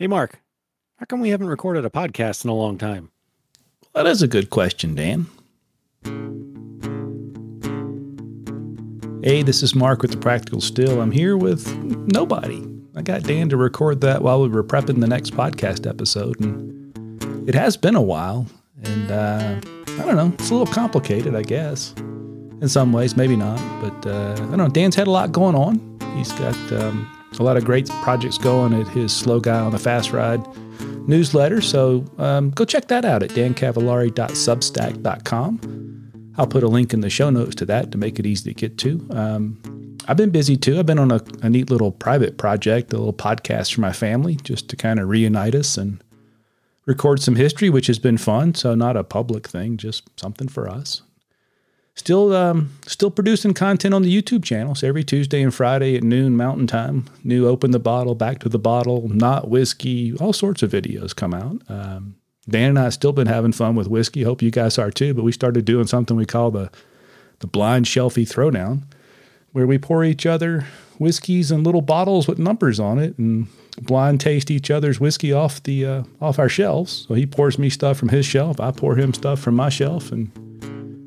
Hey, Mark, how come we haven't recorded a podcast in a long time? That is a good question, Dan. Hey, this is Mark with the Practical Still. I'm here with nobody. I got Dan to record that while we were prepping the next podcast episode, and it has been a while. And uh, I don't know, it's a little complicated, I guess. In some ways, maybe not. But uh, I don't know. Dan's had a lot going on. He's got um, a lot of great projects going at his Slow Guy on the Fast Ride newsletter. So um, go check that out at dancavallari.substack.com. I'll put a link in the show notes to that to make it easy to get to. Um, I've been busy too. I've been on a, a, neat little private project, a little podcast for my family, just to kind of reunite us and record some history, which has been fun. So not a public thing, just something for us. Still, um, still producing content on the YouTube channel. So every Tuesday and Friday at noon Mountain Time, new open the bottle, back to the bottle, not whiskey, all sorts of videos come out. Um, Dan and I still been having fun with whiskey. Hope you guys are too. But we started doing something we call the the blind shelfie throwdown, where we pour each other whiskeys in little bottles with numbers on it and blind taste each other's whiskey off the uh, off our shelves. So he pours me stuff from his shelf, I pour him stuff from my shelf, and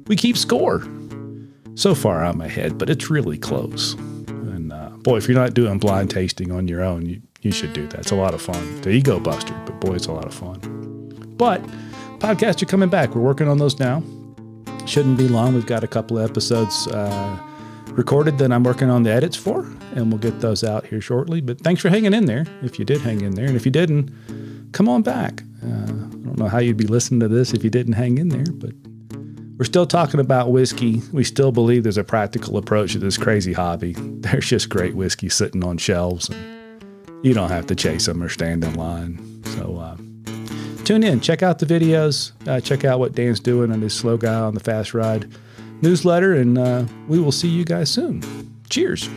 we keep score. So far, I'm ahead, but it's really close. And uh, boy, if you're not doing blind tasting on your own, you, you should do that. It's a lot of fun. The ego buster, but boy, it's a lot of fun. But podcasts are coming back. We're working on those now. Shouldn't be long. We've got a couple of episodes uh, recorded that I'm working on the edits for, and we'll get those out here shortly. But thanks for hanging in there. If you did hang in there, and if you didn't, come on back. Uh, I don't know how you'd be listening to this if you didn't hang in there, but we're still talking about whiskey. We still believe there's a practical approach to this crazy hobby. There's just great whiskey sitting on shelves, and you don't have to chase them or stand in line. So uh, tune in, check out the videos, uh, check out what Dan's doing on his slow guy on the fast ride newsletter, and uh, we will see you guys soon. Cheers.